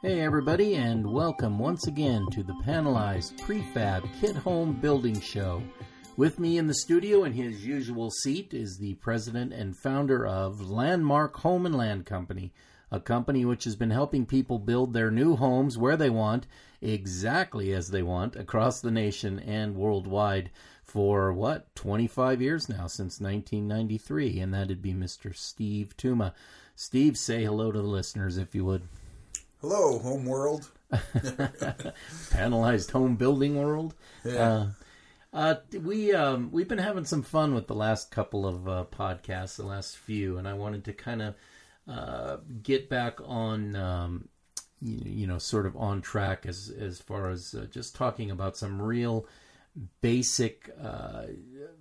Hey, everybody, and welcome once again to the Panelized Prefab Kit Home Building Show. With me in the studio in his usual seat is the president and founder of Landmark Home and Land Company, a company which has been helping people build their new homes where they want, exactly as they want, across the nation and worldwide for what, 25 years now, since 1993, and that'd be Mr. Steve Tuma. Steve, say hello to the listeners if you would. Hello, home world. Panelized home building world. Yeah. Uh, uh, we um, we've been having some fun with the last couple of uh, podcasts, the last few, and I wanted to kind of uh, get back on, um, you, you know, sort of on track as as far as uh, just talking about some real basic uh,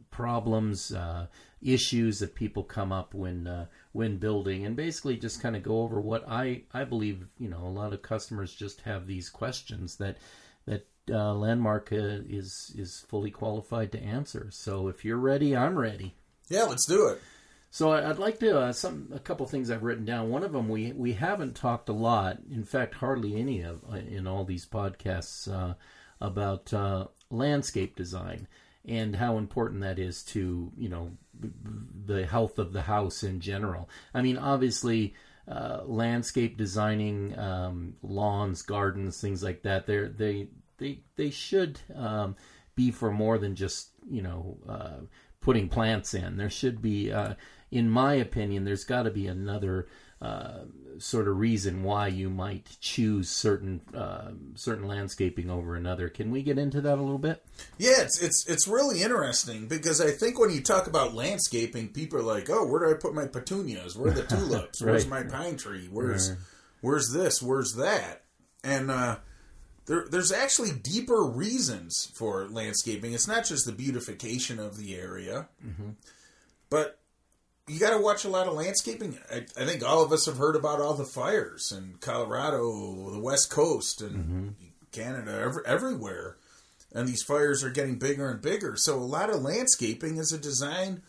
problems, uh, issues that people come up when uh, when building, and basically just kind of go over what I I believe you know a lot of customers just have these questions that that uh, Landmark uh, is is fully qualified to answer. So if you're ready, I'm ready. Yeah, let's do it. So I'd like to uh, some a couple things I've written down. One of them we we haven't talked a lot, in fact, hardly any of uh, in all these podcasts uh, about uh, landscape design and how important that is to you know the health of the house in general. I mean, obviously. Uh, landscape designing um, lawns, gardens, things like that. They're, they they they should um, be for more than just you know uh, putting plants in. There should be, uh, in my opinion, there's got to be another uh, sort of reason why you might choose certain uh, certain landscaping over another. Can we get into that a little bit? Yeah, it's it's it's really interesting because I think when you talk about landscaping, people are like, "Oh, where do I put my petunias? Where are the tulips? Where's my pine tree? Where's Right. where's this? Where's that?" And uh, there there's actually deeper reasons for landscaping. It's not just the beautification of the area, but you got to watch a lot of landscaping. I, I think all of us have heard about all the fires in Colorado, the West Coast, and mm-hmm. Canada, every, everywhere. And these fires are getting bigger and bigger. So a lot of landscaping is a design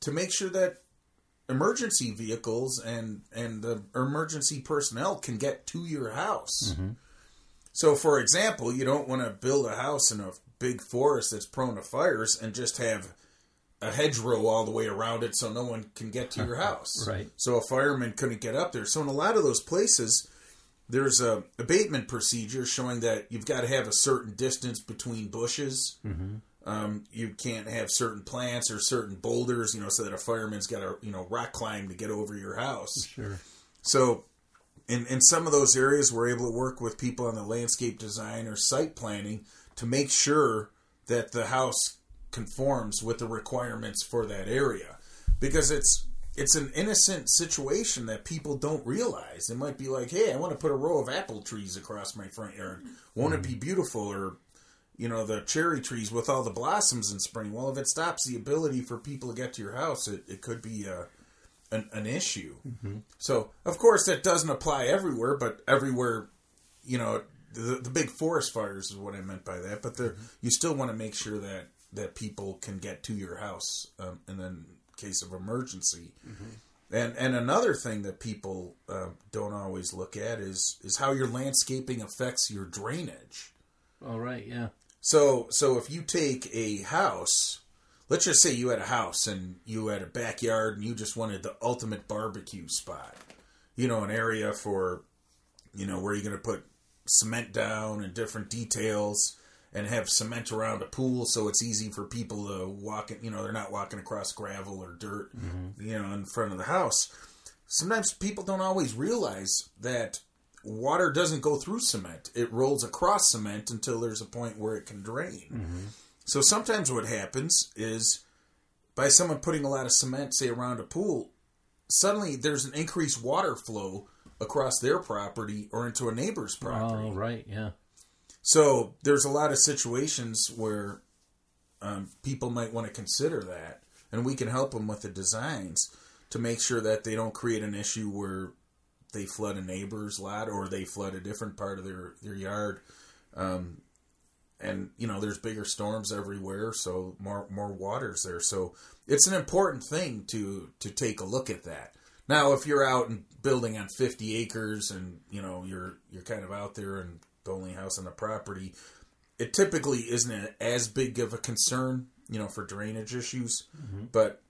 to make sure that emergency vehicles and and the emergency personnel can get to your house. Mm-hmm. So, for example, you don't want to build a house in a big forest that's prone to fires and just have a hedgerow all the way around it so no one can get to your house. Right. So a fireman couldn't get up there. So in a lot of those places, there's a abatement procedure showing that you've got to have a certain distance between bushes. Um, you can't have certain plants or certain boulders, you know, so that a fireman's got to, you know, rock climb to get over your house. Sure. So, in in some of those areas, we're able to work with people on the landscape design or site planning to make sure that the house conforms with the requirements for that area, because it's it's an innocent situation that people don't realize. It might be like, hey, I want to put a row of apple trees across my front yard. Won't it be mm-hmm. beautiful? Or you know the cherry trees with all the blossoms in spring. Well, if it stops the ability for people to get to your house, it, it could be uh, an, an issue. Mm-hmm. So, of course, that doesn't apply everywhere, but everywhere, you know, the, the big forest fires is what I meant by that. But there, mm-hmm. you still want to make sure that that people can get to your house um, in the case of emergency. And and another thing that people uh, don't always look at is is how your landscaping affects your drainage. All right. Yeah. So so if you take a house, let's just say you had a house and you had a backyard and you just wanted the ultimate barbecue spot. You know, an area for you know where you're going to put cement down and different details and have cement around a pool so it's easy for people to walk in, you know, they're not walking across gravel or dirt, mm-hmm. you know, in front of the house. Sometimes people don't always realize that water doesn't go through cement. It rolls across cement until there's a point where it can drain. Mm-hmm. So sometimes what happens is by someone putting a lot of cement, say around a pool, suddenly there's an increased water flow across their property or into a neighbor's oh, property. oh right Yeah. So there's a lot of situations where um, people might want to consider that, and we can help them with the designs to make sure that they don't create an issue where they flood a neighbor's lot or they flood a different part of their their yard. Um, and you know, there's bigger storms everywhere, so more more water's there. So it's an important thing to to take a look at that. Now, if you're out and building on 50 acres and you know you're you're kind of out there and the only house on the property, it typically isn't as big of a concern, you know, for drainage issues, mm-hmm. but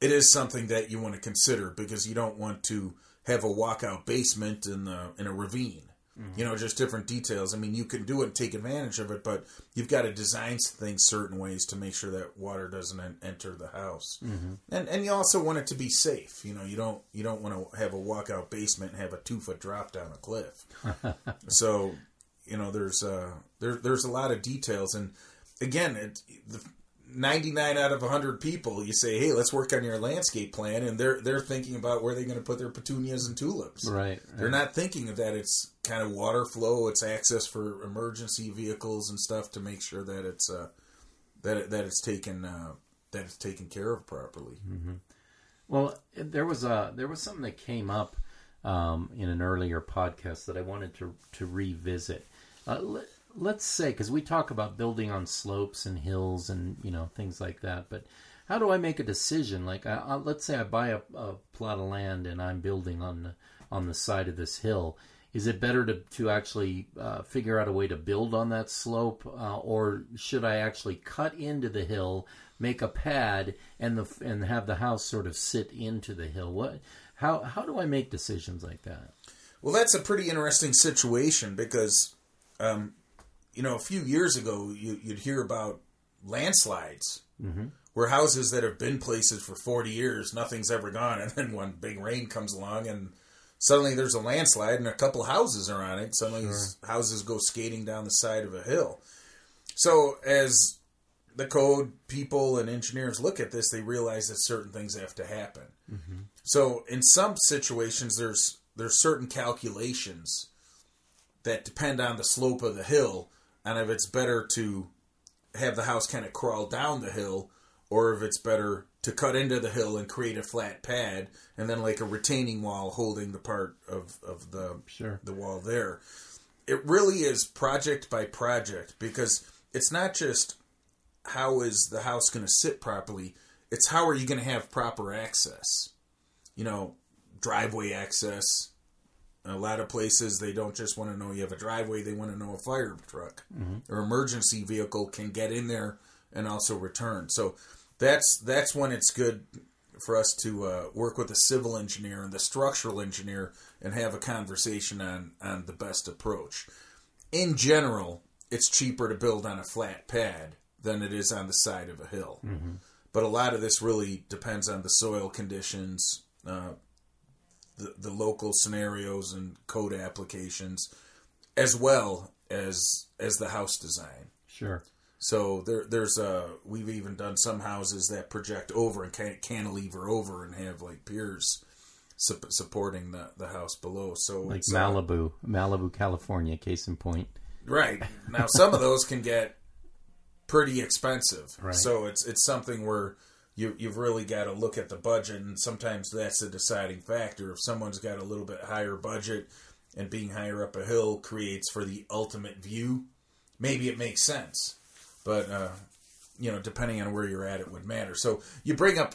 it is something that you want to consider because you don't want to have a walkout basement in the in a ravine. Mm-hmm. You know, just different details. I mean, you can do it and take advantage of it, but you've got to design things certain ways to make sure that water doesn't enter the house. Mm-hmm. And and you also want it to be safe. You know, you don't you don't want to have a walkout basement and have a two foot drop down a cliff. so, you know, there's uh there there's a lot of details, and again, it, the 99 out of 100 people you say hey let's work on your landscape plan. And they're they're thinking about where they're going to put their petunias and tulips. Right. they're not thinking of that. It's kind of water flow. It's access for emergency vehicles and stuff to make sure that it's uh that that it's taken uh that it's taken care of properly. Well, there was a there was something that came up um, in an earlier podcast that I wanted to to revisit. Uh, let, let's say because we talk about building on slopes and hills and you know things like that, but how do I make a decision? Like, I, I, let's say I buy a, a plot of land and I'm building on the on the side of this hill. Is it better to to actually uh, figure out a way to build on that slope, uh, or should I actually cut into the hill, make a pad, and the and have the house sort of sit into the hill? What? How how do I make decisions like that? Well, that's a pretty interesting situation because, um, you know, a few years ago, you, you'd hear about landslides where houses that have been places for 40 years, nothing's ever gone. And then one big rain comes along and suddenly there's a landslide and a couple houses are on it. Suddenly these houses go skating down the side of a hill. So as the code people and engineers look at this, they realize that certain things have to happen. So in some situations, there's there's certain calculations that depend on the slope of the hill, and if it's better to have the house kind of crawl down the hill, or if it's better to cut into the hill and create a flat pad, and then like a retaining wall holding the part of of the Sure. the wall there. It really is project by project because it's not just how is the house going to sit properly. It's how are you going to have proper access. You know, driveway access. A lot of places they don't just want to know you have a driveway; they want to know a fire truck or emergency vehicle can get in there and also return. So that's that's when it's good for us to uh, work with the civil engineer and the structural engineer and have a conversation on on the best approach. In general, it's cheaper to build on a flat pad than it is on the side of a hill. But a lot of this really depends on the soil conditions, uh, the the local scenarios and code applications, as well as as the house design. Sure. So there, there's uh we've even done some houses that project over and can cantilever over and have like piers sup- supporting the, the house below. So Like uh, Malibu, Malibu, California, case in point. right now, some of those can get pretty expensive. Right. So it's it's something where you you've really got to look at the budget, and sometimes that's a deciding factor. If someone's got a little bit higher budget and being higher up a hill creates for the ultimate view, maybe it makes sense. But uh, you know, depending on where you're at, it would matter. So you bring up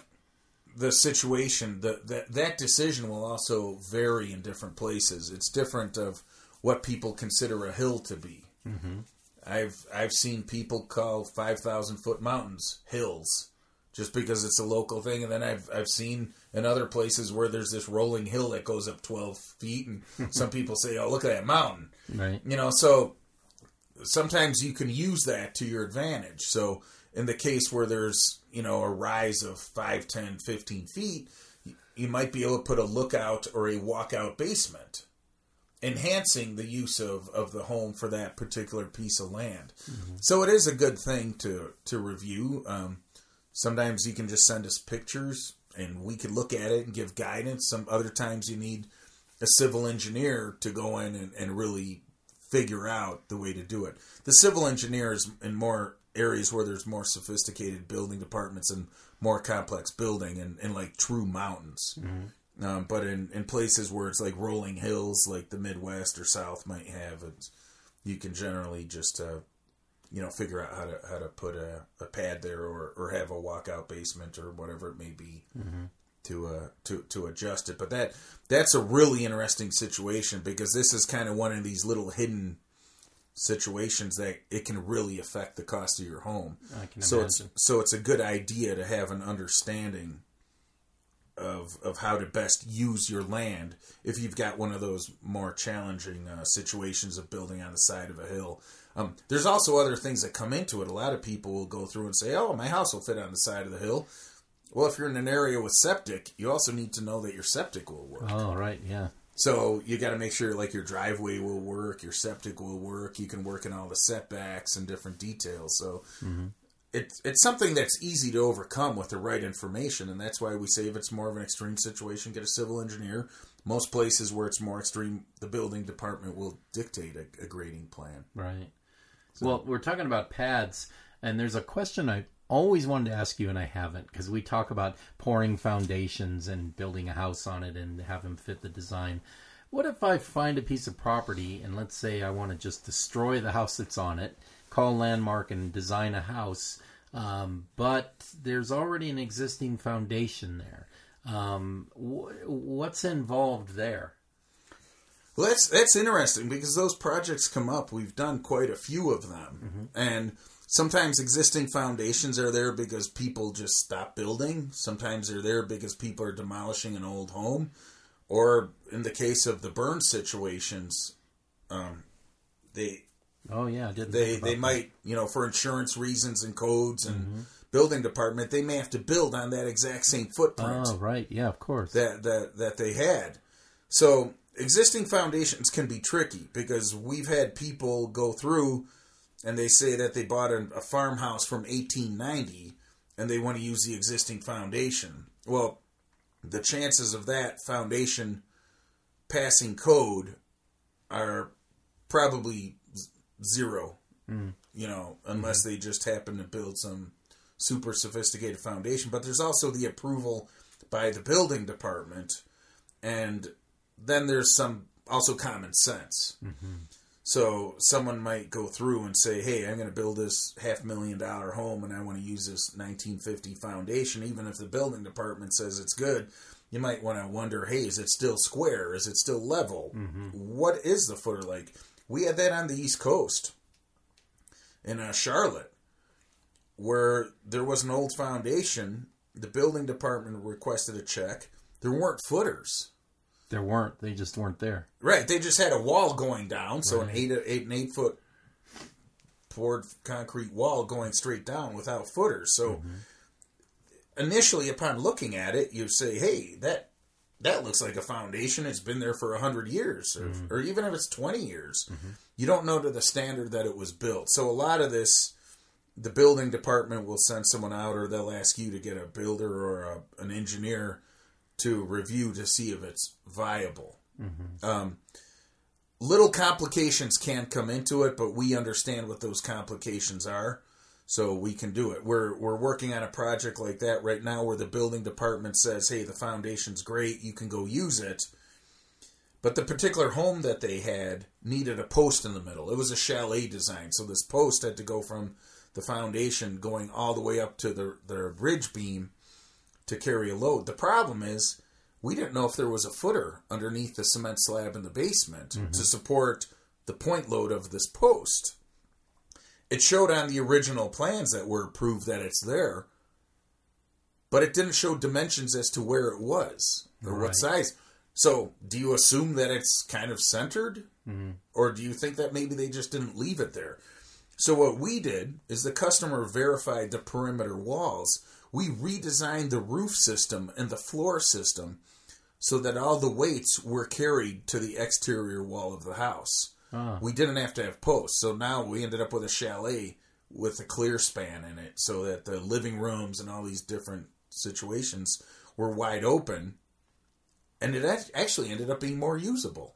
the situation that that that decision will also vary in different places. It's different of what people consider a hill to be. I've I've seen people call five thousand foot mountains hills just because it's a local thing, and then I've I've seen in other places where there's this rolling hill that goes up twelve feet, and some people say, "Oh, look at that mountain." Right. You know, so sometimes you can use that to your advantage. So in the case where there's, you know, a rise of 5, 10, 15 feet, you might be able to put a lookout or a walkout basement, enhancing the use of, of the home for that particular piece of land. So it is a good thing to, to review. Um, sometimes you can just send us pictures and we can look at it and give guidance. Some other times you need a civil engineer to go in and, and really figure out the way to do it. The civil engineers in more areas where there's more sophisticated building departments and more complex building and, and like true mountains. Um, but in, in places where it's like rolling hills, like the Midwest or South might have, it's, you can generally just uh, you know figure out how to how to put a, a pad there or, or have a walkout basement or whatever it may be to uh, to to adjust it. But that that's a really interesting situation because this is kind of one of these little hidden situations that it can really affect the cost of your home. So imagine. it's so it's a good idea to have an understanding of of how to best use your land if you've got one of those more challenging uh, situations of building on the side of a hill. Um, there's also other things that come into it. A lot of people will go through and say, "Oh, my house will fit on the side of the hill." Well, if you're in an area with septic, you also need to know that your septic will work. Oh, right, yeah. So you got to make sure like your driveway will work, your septic will work. You can work in all the setbacks and different details. So it's it's something that's easy to overcome with the right information, and that's why we say if it's more of an extreme situation, get a civil engineer. Most places where it's more extreme, the building department will dictate a, a grading plan. Right. Well, we're talking about pads, and there's a question I always wanted to ask you, and I haven't, because we talk about pouring foundations and building a house on it and have them fit the design. What if I find a piece of property, and let's say I want to just destroy the house that's on it, call landmark and design a house, um, but there's already an existing foundation there. Um, wh- what's involved there? Well, that's that's interesting because those projects come up. We've done quite a few of them, and sometimes existing foundations are there because people just stop building. Sometimes they're there because people are demolishing an old home, or in the case of the burn situations, um, they Oh yeah, they they that. might you know for insurance reasons and codes and building department they may have to build on that exact same footprint Oh right, yeah, of course. that that that they had. So existing foundations can be tricky because we've had people go through and they say that they bought a, a farmhouse from 1890 and they want to use the existing foundation. Well, the chances of that foundation passing code are probably z- zero. Mm. You know, unless mm-hmm. they just happen to build some super sophisticated foundation. But there's also the approval by the building department, and then there's some also common sense. So someone might go through and say, "Hey, I'm going to build this half million dollar home, and I want to use this 1950 foundation." Even if the building department says it's good, you might want to wonder, "Hey, is it still square? Is it still level? What is the footer like?" We had that on the East Coast in uh, Charlotte, where there was an old foundation. The building department requested a check. There weren't footers. There weren't. They just weren't there. Right, they just had a wall going down, so an Right. eight eight and eight foot poured concrete wall going straight down without footers. So mm-hmm. initially, upon looking at it, you say, "Hey, that that looks like a foundation. It's been there for a hundred years, or, mm-hmm. or even if it's twenty years, mm-hmm. you don't know to the standard that it was built." So a lot of this, the building department will send someone out, or they'll ask you to get a builder or a, an engineer to review to see if it's viable. Um, little complications can come into it, but we understand what those complications are, so we can do it. We're we're working on a project like that right now, where the building department says, "Hey, the foundation's great, you can go use it." But the particular home that they had needed a post in the middle. It was a chalet design, so this post had to go from the foundation going all the way up to the the ridge beam to carry a load. The problem is we didn't know if there was a footer underneath the cement slab in the basement mm-hmm. to support the point load of this post. It showed on the original plans that were approved that it's there, but it didn't show dimensions as to where it was or Right. what size. So, do you assume that it's kind of centered? Mm-hmm. Or do you think that maybe they just didn't leave it there? So, what we did is the customer verified the perimeter walls. We redesigned the roof system and the floor system so that all the weights were carried to the exterior wall of the house. Ah. We didn't have to have posts. So now we ended up with a chalet with a clear span in it so that the living rooms and all these different situations were wide open. And it actually ended up being more usable.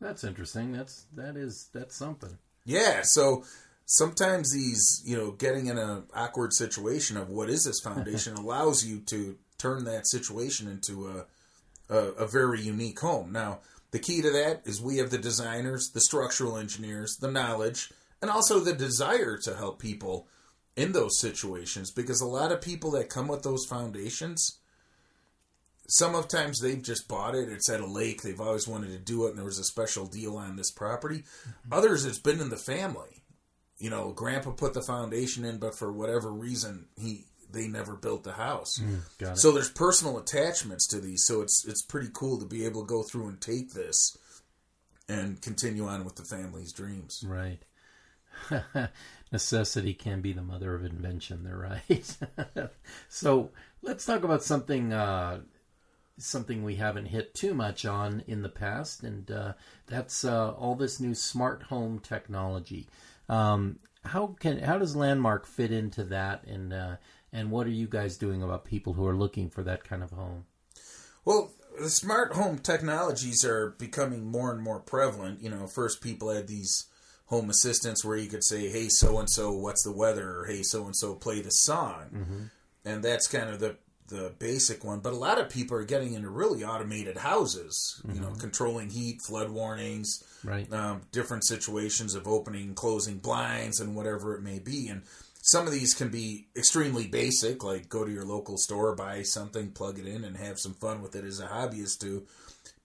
That's interesting. That's that is that's something. Yeah, so sometimes these, you know, getting in an awkward situation of what is this foundation allows you to turn that situation into a, a a very unique home. Now, the key to that is we have the designers, the structural engineers, the knowledge, and also the desire to help people in those situations because a lot of people that come with those foundations some of times they've just bought it. It's at a lake. They've always wanted to do it, and there was a special deal on this property. Mm-hmm. Others, it's been in the family. You know, Grandpa put the foundation in, but for whatever reason, he they never built the house. Mm, so there's personal attachments to these. So it's it's pretty cool to be able to go through and take this and continue on with the family's dreams. Right. Necessity can be the mother of invention. They're right. so let's talk about something uh, something we haven't hit too much on in the past, and uh, that's uh, all this new smart home technology. Um, how can how does Landmark fit into that, and uh, and what are you guys doing about people who are looking for that kind of home? Well, the smart home technologies are becoming more and more prevalent. You know, first people had these home assistants where you could say, "Hey, so and so, what's the weather?" or "Hey, so and so, play the song," mm-hmm. and that's kind of the the basic one. But a lot of people are getting into really automated houses. Mm-hmm. You know, mm-hmm. controlling heat, flood warnings, right? Um, different situations of opening, closing blinds, and whatever it may be, and some of these can be extremely basic, like go to your local store, buy something, plug it in, and have some fun with it as a hobbyist, to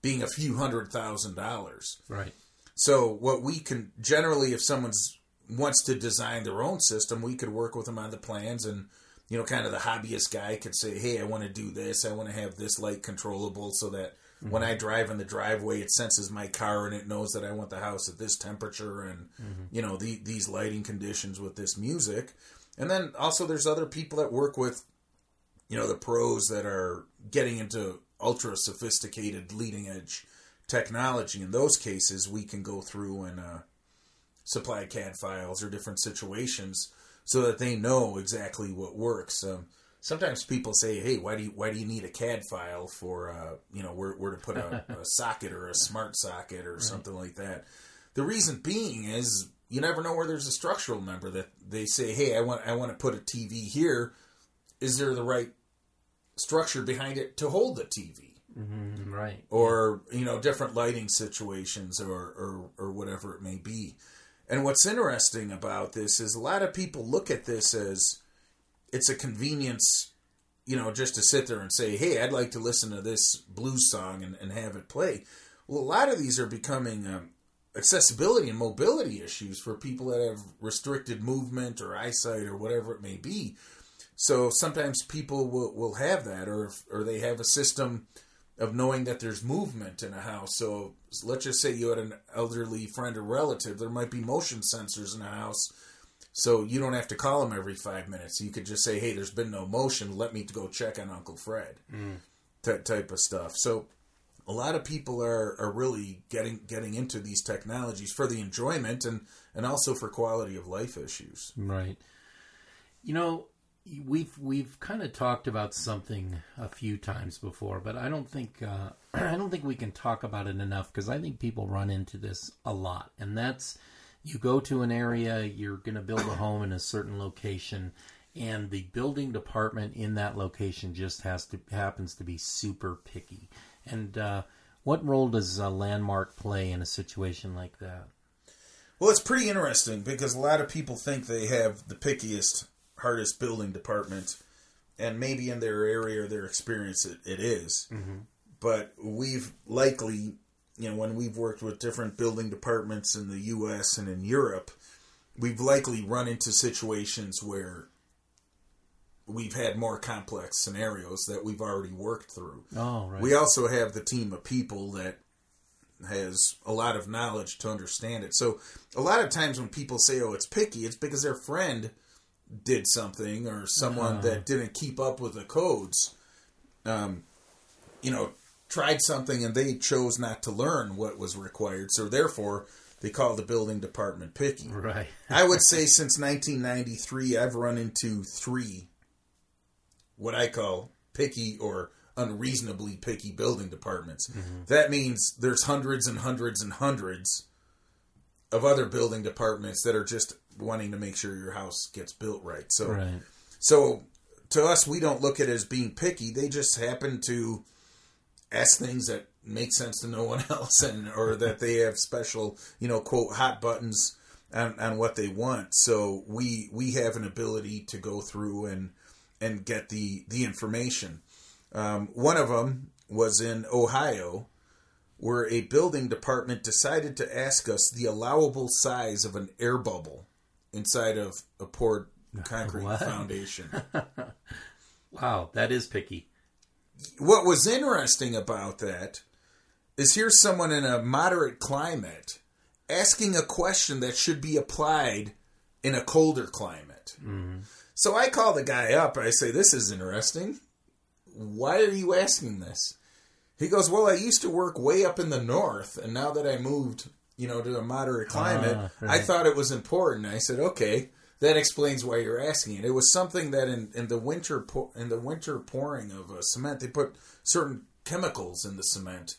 being a few hundred thousand dollars. Right. So, what we can generally, if someone's wants to design their own system, we could work with them on the plans and you know, kind of the hobbyist guy could say, "Hey, I want to do this. I want to have this light controllable so that mm-hmm. when I drive in the driveway, it senses my car and it knows that I want the house at this temperature and mm-hmm. you know the, these lighting conditions with this music." And then also, there's other people that work with, you know, the pros that are getting into ultra sophisticated, leading edge technology. In those cases, we can go through and uh, supply CAD files or different situations so that they know exactly what works. Um, sometimes people say, "Hey, why do you why do you need a CAD file for uh, you know where, where to put a, a, socket or a smart socket or right. something like that?" The reason being is you never know where there's a structural member that they say, "Hey, I want I want to put a TV here. Is there the right structure behind it to hold the TV?" Mm-hmm, right. Or you know different lighting situations or, or or whatever it may be. And what's interesting about this is a lot of people look at this as it's a convenience, you know, just to sit there and say, hey, I'd like to listen to this blues song and, and have it play. Well, a lot of these are becoming um, accessibility and mobility issues for people that have restricted movement or eyesight or whatever it may be. So sometimes people will, will have that, or or they have a system of knowing that there's movement in a house. So let's just say you had an elderly friend or relative, there might be motion sensors in a house. So you don't have to call them every five minutes. You could just say, "Hey, there's been no motion. Let me go check on Uncle Fred." Mm. That type of stuff. So a lot of people are, are really getting getting into these technologies for the enjoyment and and also for quality of life issues. Right. You know, we've we've kind of talked about something a few times before, but I don't think uh, I don't think we can talk about it enough because I think people run into this a lot, and that's you go to an area, you're going to build a home in a certain location, and the building department in that location just has to happens to be super picky. And uh, what role does a landmark play in a situation like that? Well, it's pretty interesting because a lot of people think they have the pickiest hardest building department, and maybe in their area or their experience it, it is. Mm-hmm. But we've likely, you know, when we've worked with different building departments in the U.S. and in Europe, we've likely run into situations where we've had more complex scenarios that we've already worked through. Oh, right. We also have the team of people that has a lot of knowledge to understand it. So a lot of times when people say, "Oh, it's picky," it's because their friend did something or someone uh that didn't keep up with the codes, um, you know, tried something and they chose not to learn what was required. So therefore, they call the building department picky. Right. I would say since 1993, I've run into three what I call picky or unreasonably picky building departments. Mm-hmm. That means there's hundreds and hundreds and hundreds of other building departments that are just wanting to make sure your house gets built right. So, right. so to us, we don't look at it as being picky. They just happen to ask things that make sense to no one else, and or that they have special, you know, quote hot buttons on, on what they want. So we we have an ability to go through and and get the the information. Um, one of them was in Ohio, where a building department decided to ask us the allowable size of an air bubble inside of a poured concrete What? foundation. Wow, that is picky. what was interesting about that is here's someone in a moderate climate asking a question that should be applied in a colder climate. Mm-hmm. So I call the guy up. I say, This is interesting. Why are you asking this? He goes, Well, I used to work way up in the north, and now that I moved, you know, to a moderate climate, Ah, I thought it was important. I said, Okay, that explains why you're asking it. It was something that in, in the winter po- in the winter pouring of uh, cement, they put certain chemicals in the cement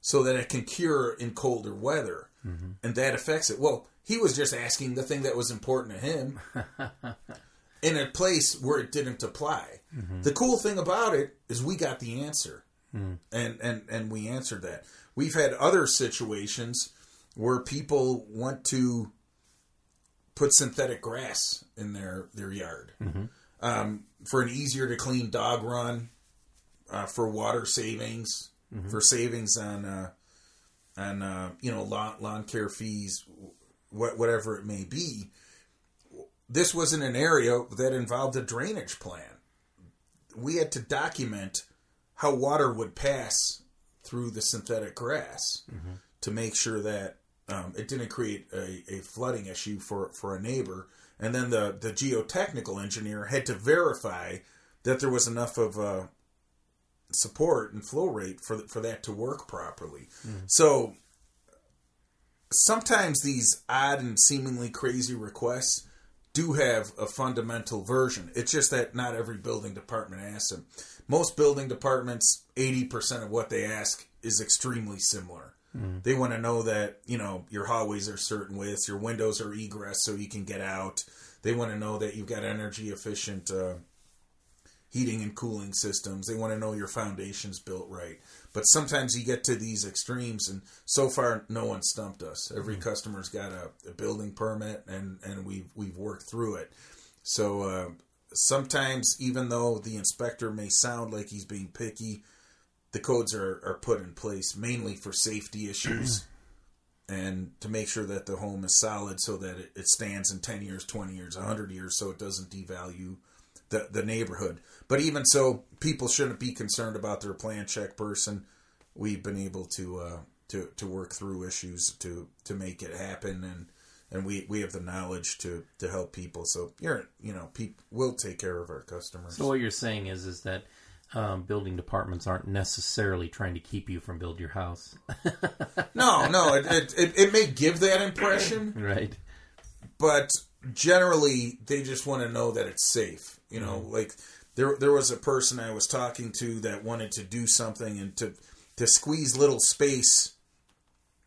so that it can cure in colder weather, and that affects it. Well, he was just asking the thing that was important to him in a place where it didn't apply. The cool thing about it is we got the answer, and and and we answered that. We've had other situations where people want to put synthetic grass in their their yard um, for an easier to clean dog run, uh, for water savings, for savings on uh, on uh, you know lawn, lawn care fees, wh- whatever it may be. This wasn't an area that involved a drainage plan. We had to document how water would pass through the synthetic grass mm-hmm. to make sure that um, it didn't create a, a flooding issue for, for a neighbor. And then the, the geotechnical engineer had to verify that there was enough of a support and flow rate for, for that to work properly. Mm. So sometimes these odd and seemingly crazy requests do have a fundamental version. It's just that not every building department asks them. Most building departments, 80% of what they ask is extremely similar. They want to know that, you know, your hallways are certain widths, your windows are egress so you can get out. They want to know that you've got energy efficient uh, heating and cooling systems. They want to know your foundation's built right. But sometimes you get to these extremes, and so far, no one stumped us. Every customer's got a, a building permit, and, and we've, we've worked through it. So uh, sometimes, even though the inspector may sound like he's being picky, the codes are, are put in place mainly for safety issues and to make sure that the home is solid so that it, it stands in 10 years, 20 years, 100 years, so it doesn't devalue the, the neighborhood. But even so, people shouldn't be concerned about their plan check person. We've been able to uh, to to work through issues to to make it happen, and and we, we have the knowledge to, to help people. So you're you know people will take care of our customers. So what you're saying is is that um, building departments aren't necessarily trying to keep you from build your house, no, no, it, it, it, it may give that impression, right? but generally they just want to know that it's safe. You know, like there there was a person I was talking to that wanted to do something and to to squeeze little space,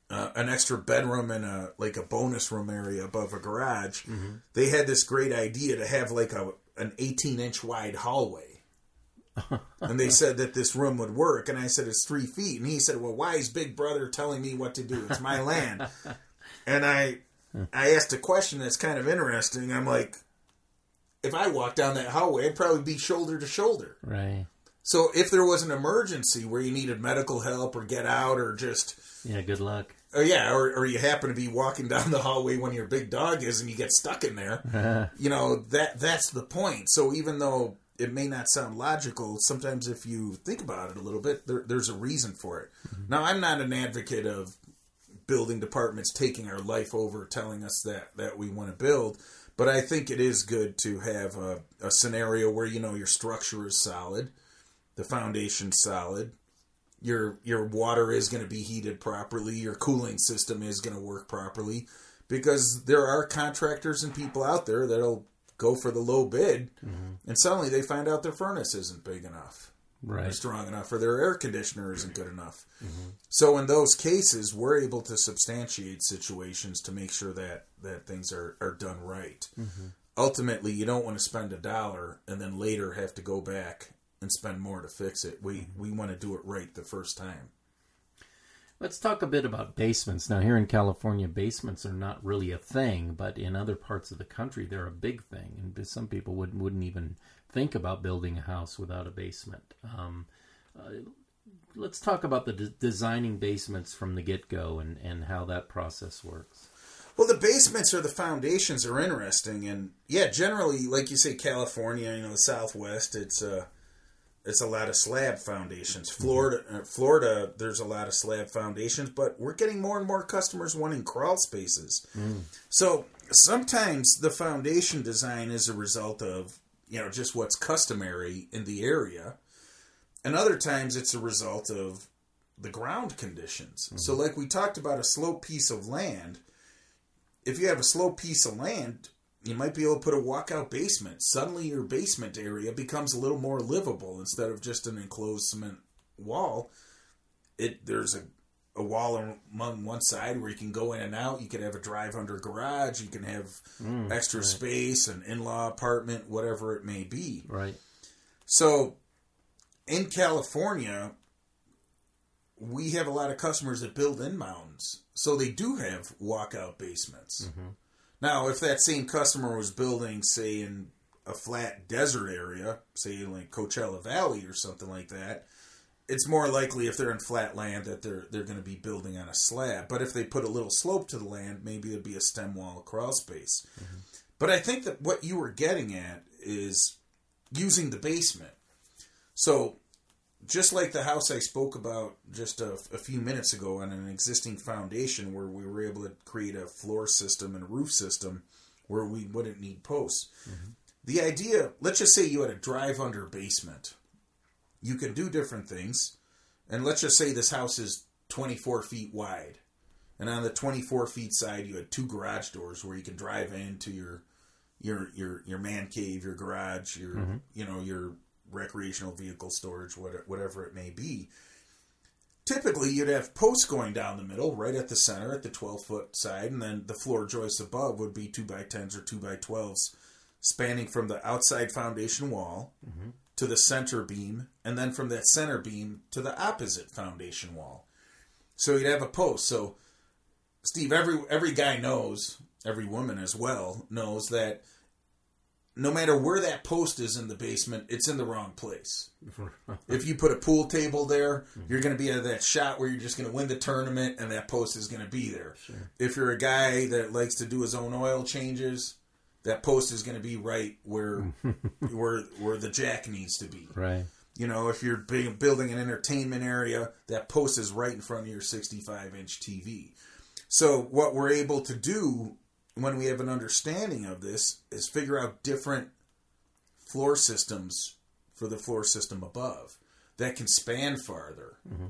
uh, an extra bedroom and a like a bonus room area above a garage. They had this great idea to have like a an 18 inch wide hallway. and they said that this room would work, and I said it's three feet, and he said, "Well, why is Big Brother telling me what to do? It's my land." and I, I asked a question that's kind of interesting. I'm like, if I walked down that hallway, I'd probably be shoulder to shoulder. Right. So if there was an emergency where you needed medical help or get out or just, Yeah. Good luck. oh yeah, or, or you happen to be walking down the hallway when your big dog is and you get stuck in there, you know that that's the point. So even though it may not sound logical, sometimes if you think about it a little bit, there, there's a reason for it. Mm-hmm. Now I'm not an advocate of building departments taking our life over, telling us that that we want to build. But I think it is good to have a, a scenario where you know your structure is solid, the foundation's solid, your your water is going to be heated properly, your cooling system is going to work properly, because there are contractors and people out there that'll go for the low bid, mm-hmm. and suddenly they find out their furnace isn't big enough Right. strong enough, or their air conditioner isn't good enough. Mm-hmm. So in those cases, we're able to substantiate situations to make sure that that things are are done right. Mm-hmm. Ultimately, you don't want to spend a dollar and then later have to go back and spend more to fix it. We mm-hmm. we want to do it right the first time. Let's talk a bit about basements. Now, here in California, basements are not really a thing, but in other parts of the country, they're a big thing. And some people wouldn't, wouldn't even think about building a house without a basement. Um, uh, let's talk about the de- designing basements from the get go and and how that process works. Well, the basements or the foundations are interesting, and yeah, generally, like you say, California, you know, the Southwest, it's uh, it's a lot of slab foundations. Florida, uh, Florida, there's a lot of slab foundations, but we're getting more and more customers wanting crawl spaces. So sometimes the foundation design is a result of you know just what's customary in the area, and other times it's a result of the ground conditions. So, mm-hmm. like we talked about, a slope piece of land. If you have a slope piece of land, you might be able to put a walkout basement. Suddenly, your basement area becomes a little more livable instead of just an enclosed cement wall. It there's a a wall on on one side where you can go in and out. You could have a drive under garage. You can have mm, extra space, an in law apartment, whatever it may be. Right. So, in California, we have a lot of customers that build in mountains, so they do have walkout basements. Mm-hmm. Now, if that same customer was building, say, in a flat desert area, say like Coachella Valley or something like that, it's more likely if they're in flat land that they're they're going to be building on a slab. But if they put a little slope to the land, maybe it'd be a stem wall crawl space. Mm-hmm. But I think that what you were getting at is using the basement. So, just like the house I spoke about just a, a few minutes ago on an existing foundation where we were able to create a floor system and a roof system where we wouldn't need posts. Mm-hmm. The idea, let's just say you had a drive under basement. You can do different things. And let's just say this house is 24 feet wide. And on the 24 feet side, you had two garage doors where you can drive into your your your your man cave, your garage, your mm-hmm. you know your recreational vehicle storage, what- whatever it may be. Typically, you'd have posts going down the middle, right at the center, at the 12 foot side, and then the floor joists above would be 2 by 10s or 2 by 12s, spanning from the outside foundation wall mm-hmm. To the center beam, and then from that center beam to the opposite foundation wall. So you'd have a post. So, Steve, every every guy knows, every woman as well knows that no matter where that post is in the basement, it's in the wrong place. If you put a pool table there, you're going to be at that shot where you're just going to win the tournament, and that post is going to be there. If you're a guy that likes to do his own oil changes, that post is going to be right where where where the jack needs to be. Right. You know, if you're building an entertainment area, that post is right in front of your 65 inch TV. So, what we're able to do when we have an understanding of this is figure out different floor systems for the floor system above that can span farther. Mm-hmm.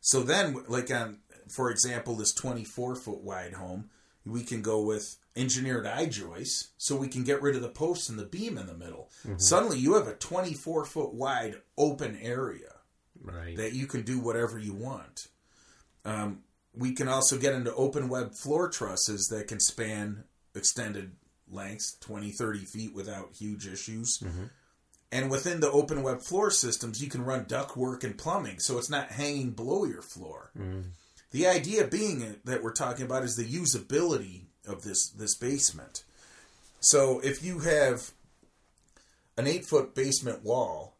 So then, like on, for example, this 24 foot wide home, we can go with engineered I-joists so we can get rid of the posts and the beam in the middle. Mm-hmm. Suddenly, you have a 24 foot wide open area Right. that you can do whatever you want. Um, we can also get into open web floor trusses that can span extended lengths 20 30 feet without huge issues mm-hmm. and within the open web floor systems you can run ductwork and plumbing so it's not hanging below your floor mm-hmm. the idea being that we're talking about is the usability of this this basement so if you have an eight foot basement wall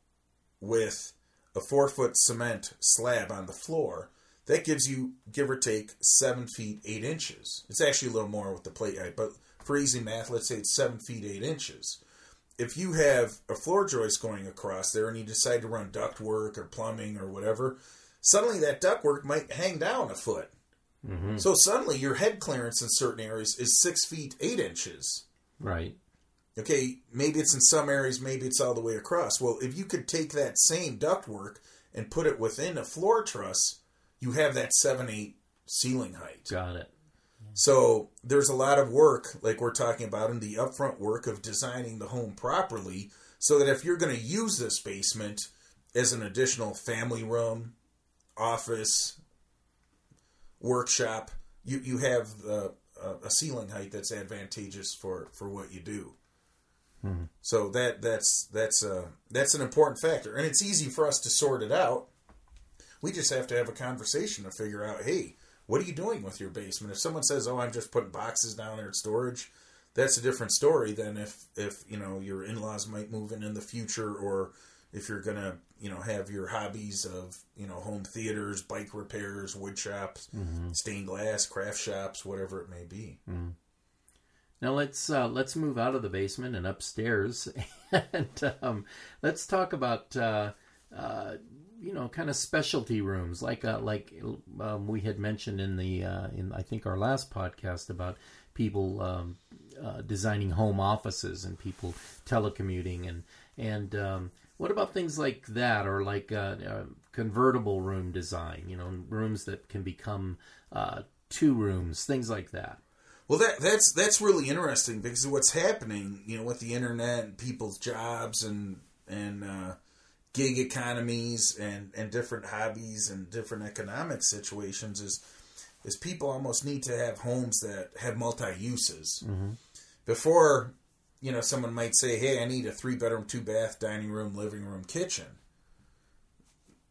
with a four foot cement slab on the floor, that gives you, give or take, seven feet eight inches. It's actually a little more with the plate height, but for easy math, let's say it's seven feet eight inches. If you have a floor joist going across there and you decide to run duct work or plumbing or whatever, suddenly that duct work might hang down a foot. Mm-hmm. So suddenly your head clearance in certain areas is six feet eight inches. Right. Okay, maybe it's in some areas, maybe it's all the way across. Well, if you could take that same ductwork and put it within a floor truss, you have that 7 8 ceiling height. Got it. So there's a lot of work, like we're talking about, in the upfront work of designing the home properly so that if you're going to use this basement as an additional family room, office, workshop, you, you have uh, a ceiling height that's advantageous for, for what you do. So that that's that's uh, that's an important factor, and it's easy for us to sort it out. We just have to have a conversation to figure out, hey, what are you doing with your basement? If someone says, "Oh, I'm just putting boxes down there at storage," that's a different story than if if you know your in-laws might move in in the future, or if you're gonna you know have your hobbies of you know home theaters, bike repairs, wood shops, stained glass, craft shops, whatever it may be. Now let's uh, let's move out of the basement and upstairs, and um, let's talk about uh, uh, you know kind of specialty rooms like uh, like um, we had mentioned in the uh, in I think our last podcast about people um, uh, designing home offices and people telecommuting and and um, what about things like that or like uh, uh, convertible room design? You know, rooms that can become uh, two rooms, things like that. Well, that that's that's really interesting because of what's happening, you know, with the internet and people's jobs and and uh, gig economies and and different hobbies and different economic situations is is people almost need to have homes that have multi uses. Before, you know, someone might say, "Hey, I need a three bedroom, two bath, dining room, living room, kitchen."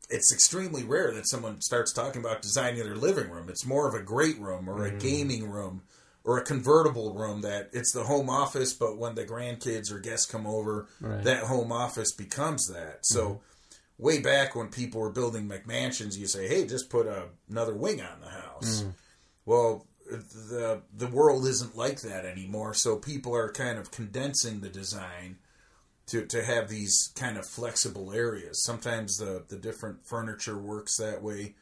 It's extremely rare that someone starts talking about designing their living room. It's more of a great room or a mm-hmm. gaming room or a convertible room that it's the home office, but when the grandkids or guests come over, Right. that home office becomes that. So, mm-hmm. way back when people were building McMansions, you say, "Hey, just put a, another wing on the house." Mm. Well, the the world isn't like that anymore. So people are kind of condensing the design to to have these kind of flexible areas. Sometimes the the different furniture works that way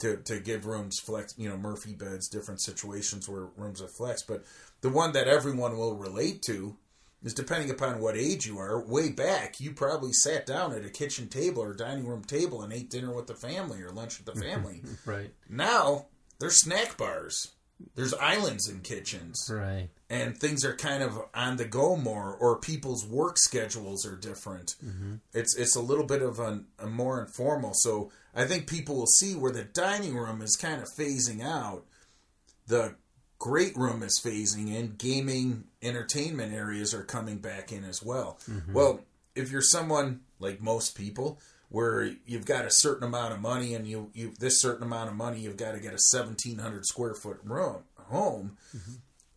to to give rooms flex. You know, Murphy beds, different situations where rooms are flex. But the one that everyone will relate to is depending upon what age you are. Way back, you probably sat down at a kitchen table or dining room table and ate dinner with the family or lunch with the family. Right. Now They're snack bars. There's islands in kitchens, Right. and things are kind of on the go more, or people's work schedules are different. Mm-hmm. It's it's a little bit of an, a more informal. So I think people will see where the dining room is kind of phasing out. The great room is phasing in. Gaming, entertainment areas are coming back in as well. Mm-hmm. Well, if you're someone like most people, where you've got a certain amount of money and you you this certain amount of money, you've got to get a seventeen hundred square foot room home.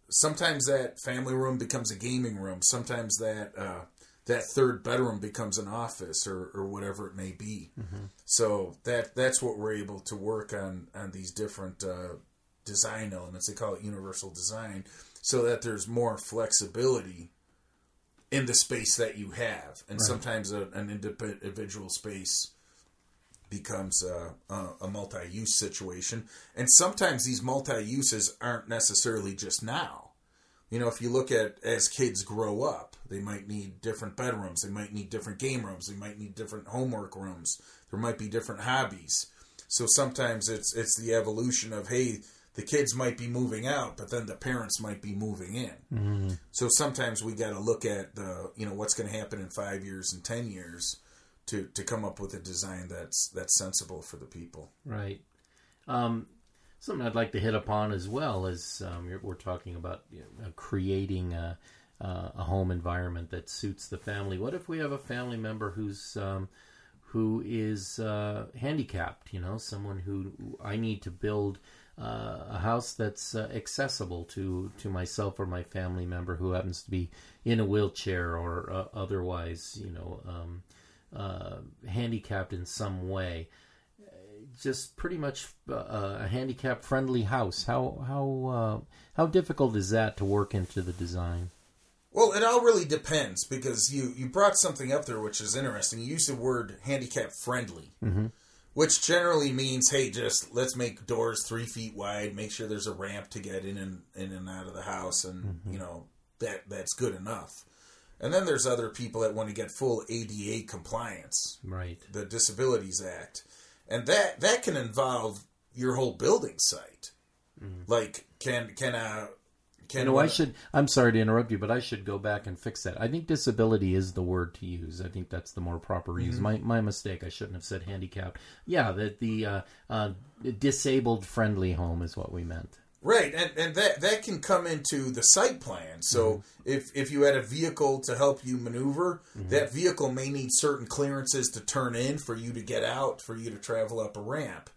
Sometimes that family room becomes a gaming room. Sometimes that uh, that third bedroom becomes an office or, or whatever it may be. So that that's what we're able to work on on these different uh, design elements. They call it universal design, so that there's more flexibility in the space that you have, and sometimes a, an individual space becomes a, a, a multi-use situation, and sometimes these multi-uses aren't necessarily just now. You know, if you look at as kids grow up, they might need different bedrooms, they might need different game rooms, they might need different homework rooms, there might be different hobbies. So sometimes it's it's the evolution of hey, the kids might be moving out, but then the parents might be moving in. So sometimes we got to look at the you know what's going to happen in five years and ten years to to come up with a design that's that's sensible for the people. Right. Um, something I'd like to hit upon as well is um, we're talking about you know, uh, creating a, uh, a home environment that suits the family. What if we have a family member who's um, who is uh, handicapped? You know, someone who I need to build uh, a house that's uh, accessible to to myself or my family member who happens to be in a wheelchair or uh, otherwise, you know, um, uh, handicapped in some way just pretty much uh, a handicap friendly house. How how uh, how difficult is that to work into the design? Well, it all really depends because you you brought something up there which is interesting. You used the word handicap friendly, which generally means hey, just let's make doors three feet wide, make sure there's a ramp to get in and in and out of the house, and mm-hmm. you know that that's good enough. And then there's other people that want to get full ADA compliance. Right. the Disabilities Act, and that that can involve your whole building site. Mm-hmm. Like, can can a can You know, I should. I'm sorry to interrupt you, but I should go back and fix that. I think disability is the word to use. I think that's the more proper use. My my mistake. I shouldn't have said handicap. Yeah, that the uh, uh, disabled friendly home is what we meant. right, and and that that can come into the site plan. So if if you had a vehicle to help you maneuver, that vehicle may need certain clearances to turn in for you to get out, for you to travel up a ramp.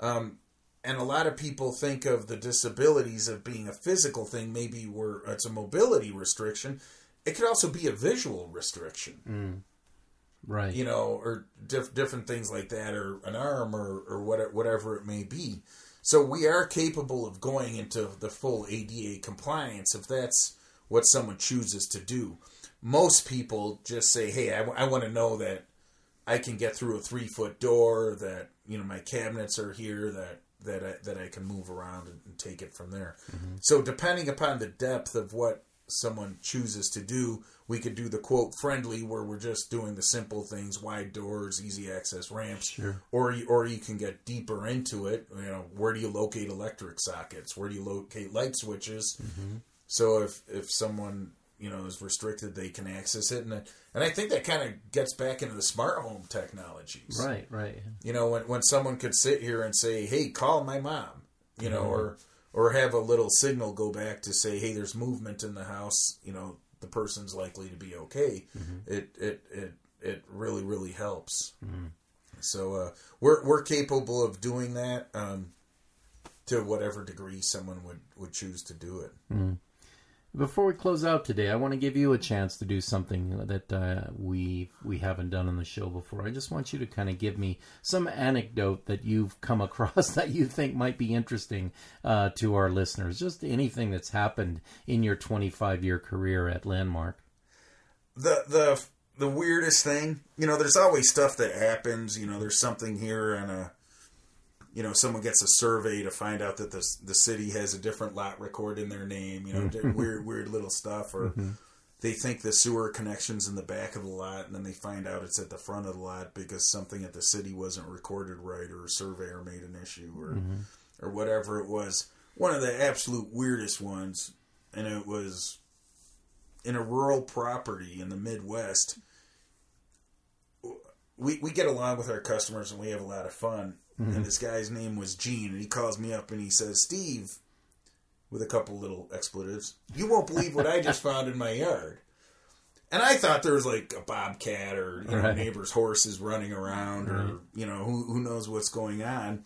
Um, and a lot of people think of the disabilities of being a physical thing, maybe where it's a mobility restriction. It could also be a visual restriction. Mm. right? You know, or diff- different things like that, or an arm, or or what, whatever it may be. So we are capable of going into the full ADA compliance if that's what someone chooses to do. Most people just say, "Hey, I, I want to know that I can get through a three foot door, that you know my cabinets are here, that that I, that I can move around and, and take it from there." Mm-hmm. So depending upon the depth of what someone chooses to do, we could do the quote friendly where we're just doing the simple things, wide doors, easy access ramps, Sure. or you, or you can get deeper into it. You know, where do you locate electric sockets? Where do you locate light switches? So if if someone you know is restricted, they can access it, and and I think that kind of gets back into the smart home technologies. Right, right. You know, when when someone could sit here and say, "Hey, call my mom," you know, or or have a little signal go back to say, "Hey, there's movement in the house," you know, the person's likely to be okay. It it it it really really helps. So uh, we're we're capable of doing that um, to whatever degree someone would would choose to do it. Before we close out today, I want to give you a chance to do something that uh, we we haven't done on the show before. I just want you to kind of give me some anecdote that you've come across that you think might be interesting uh, to our listeners. Just anything that's happened in your 25 year career at Landmark. the the the weirdest thing, you know, there's always stuff that happens. You know, there's something here and a, you know, someone gets a survey to find out that the the city has a different lot record in their name. You know, mm-hmm. weird weird little stuff, or mm-hmm. they think the sewer connection's in the back of the lot, and then they find out it's at the front of the lot because something at the city wasn't recorded right, or a surveyor made an issue, or mm-hmm. or whatever it was. One of the absolute weirdest ones, and it was in a rural property in the Midwest, we, we get along with our customers and we have a lot of fun. And mm-hmm. this guy's name was Gene, and he calls me up and he says, Steve, with a couple little expletives, you won't believe what I just found in my yard. And I thought there was like a bobcat or you know, Right. neighbor's horses running around or you know who who knows what's going on.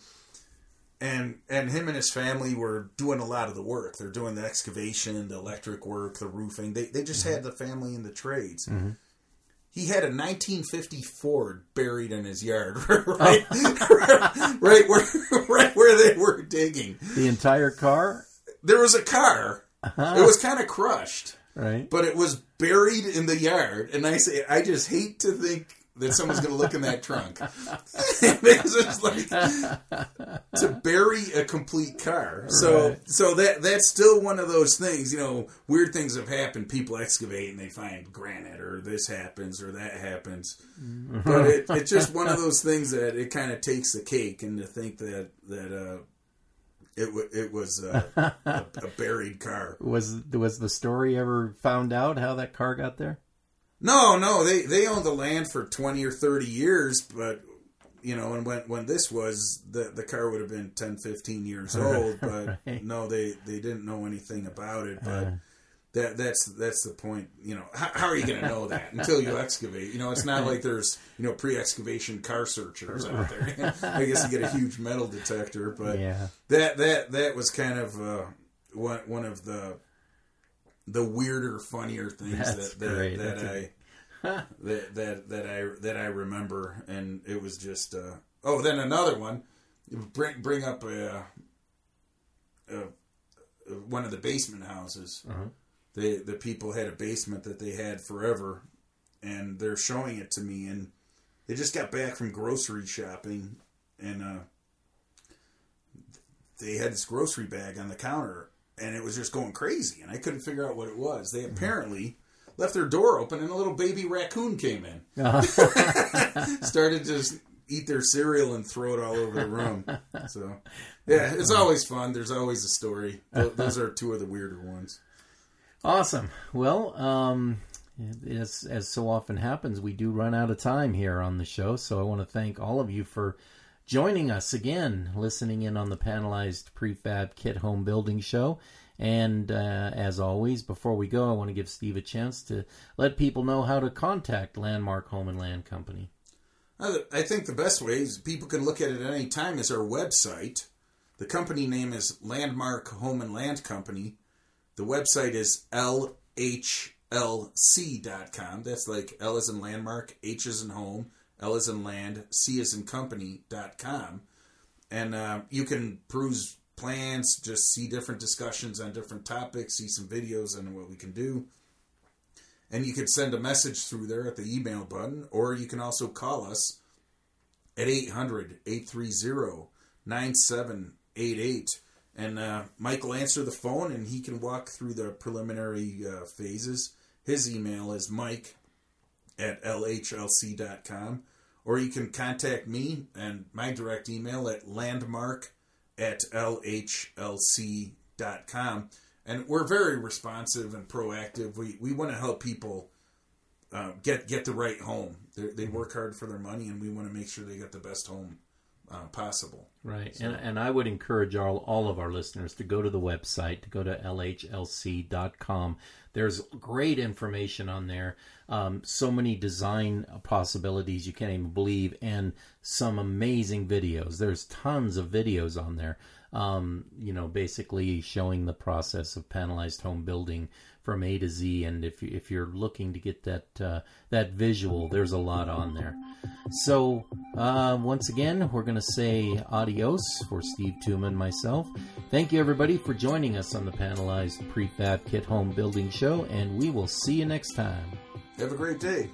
And and him and his family were doing a lot of the work. They're doing the excavation, the electric work, the roofing. They they just mm-hmm. had the family in the trades. Mm-hmm. He had a 1950 Ford buried in his yard, oh. right, right where right where they were digging. The entire car, There was a car. Uh-huh. It was kind of crushed right? but it was buried in the yard. And I say, I just hate to think that someone's going to look in that trunk. like to bury a complete car. So, Right. so that that's still one of those things. You know, weird things have happened. People excavate and they find granite, or this happens, or that happens. But it, it's just one of those things that it kind of takes the cake, and to think that that uh, it wa it was uh, a, a buried car. Was was the story ever found out how that car got there? No, no, they they owned the land for twenty or thirty years, but you know, and when when this was the the car would have been 10, 15 years old, but Right. no, they they didn't know anything about it. But Uh. that that's that's the point. You know, how, how are you going to know that until you excavate? You know, it's not like there's you know pre-excavation car searchers out there. I guess you get a huge metal detector, but yeah, that that that was kind of uh, one one of the the weirder, funnier things That's that that, that I that that that I that I remember, and it was just uh, oh, then another one. Bring bring up a, a, a one of the basement houses. Uh-huh. They the people had a basement that they had forever, and they're showing it to me, and they just got back from grocery shopping, and uh, they had this grocery bag on the counter, and it was just going crazy, and I couldn't figure out what it was. They apparently left their door open, and a little baby raccoon came in, started to just eat their cereal and throw it all over the room. So, yeah, it's always fun. There's always a story. Those are two of the weirder ones. Awesome. Well, um, as as so often happens, we do run out of time here on the show. So I want to thank all of you for joining us again, listening in on the panelized prefab kit home building show. And uh, as always, before we go, I want to give Steve a chance to let people know how to contact Landmark Home and Land Company. I I think the best way is people can look at it at any time is our website. The company name is Landmark Home and Land Company. The website is lc.com. That's like L is in landmark, H is in home, L is in land, C is in company.com. And uh, you can peruse plans, just see different discussions on different topics, see some videos on what we can do. And you can send a message through there at the email button, or you can also call us at 800 830 9788. And uh, Mike will answer the phone and he can walk through the preliminary uh, phases. His email is mike at lhlc.com. Or you can contact me and my direct email at landmark at lhlc.com. And we're very responsive and proactive. We, we want to help people uh, get get the right home. They're, they work hard for their money, and we want to make sure they get the best home uh, possible. Right, so. and and I would encourage all all of our listeners to go to the website, to go to lhlc.com. There's great information on there. Um, so many design possibilities you can't even believe, and some amazing videos. There's tons of videos on there. Um, you know, basically showing the process of panelized home building from A to Z. And if if you're looking to get that uh, that visual, there's a lot on there. So uh, once again, we're going to say adios for Steve and myself. Thank you everybody for joining us on the Panelized Prefab Kit Home Building Show, and we will see you next time. Have a great day.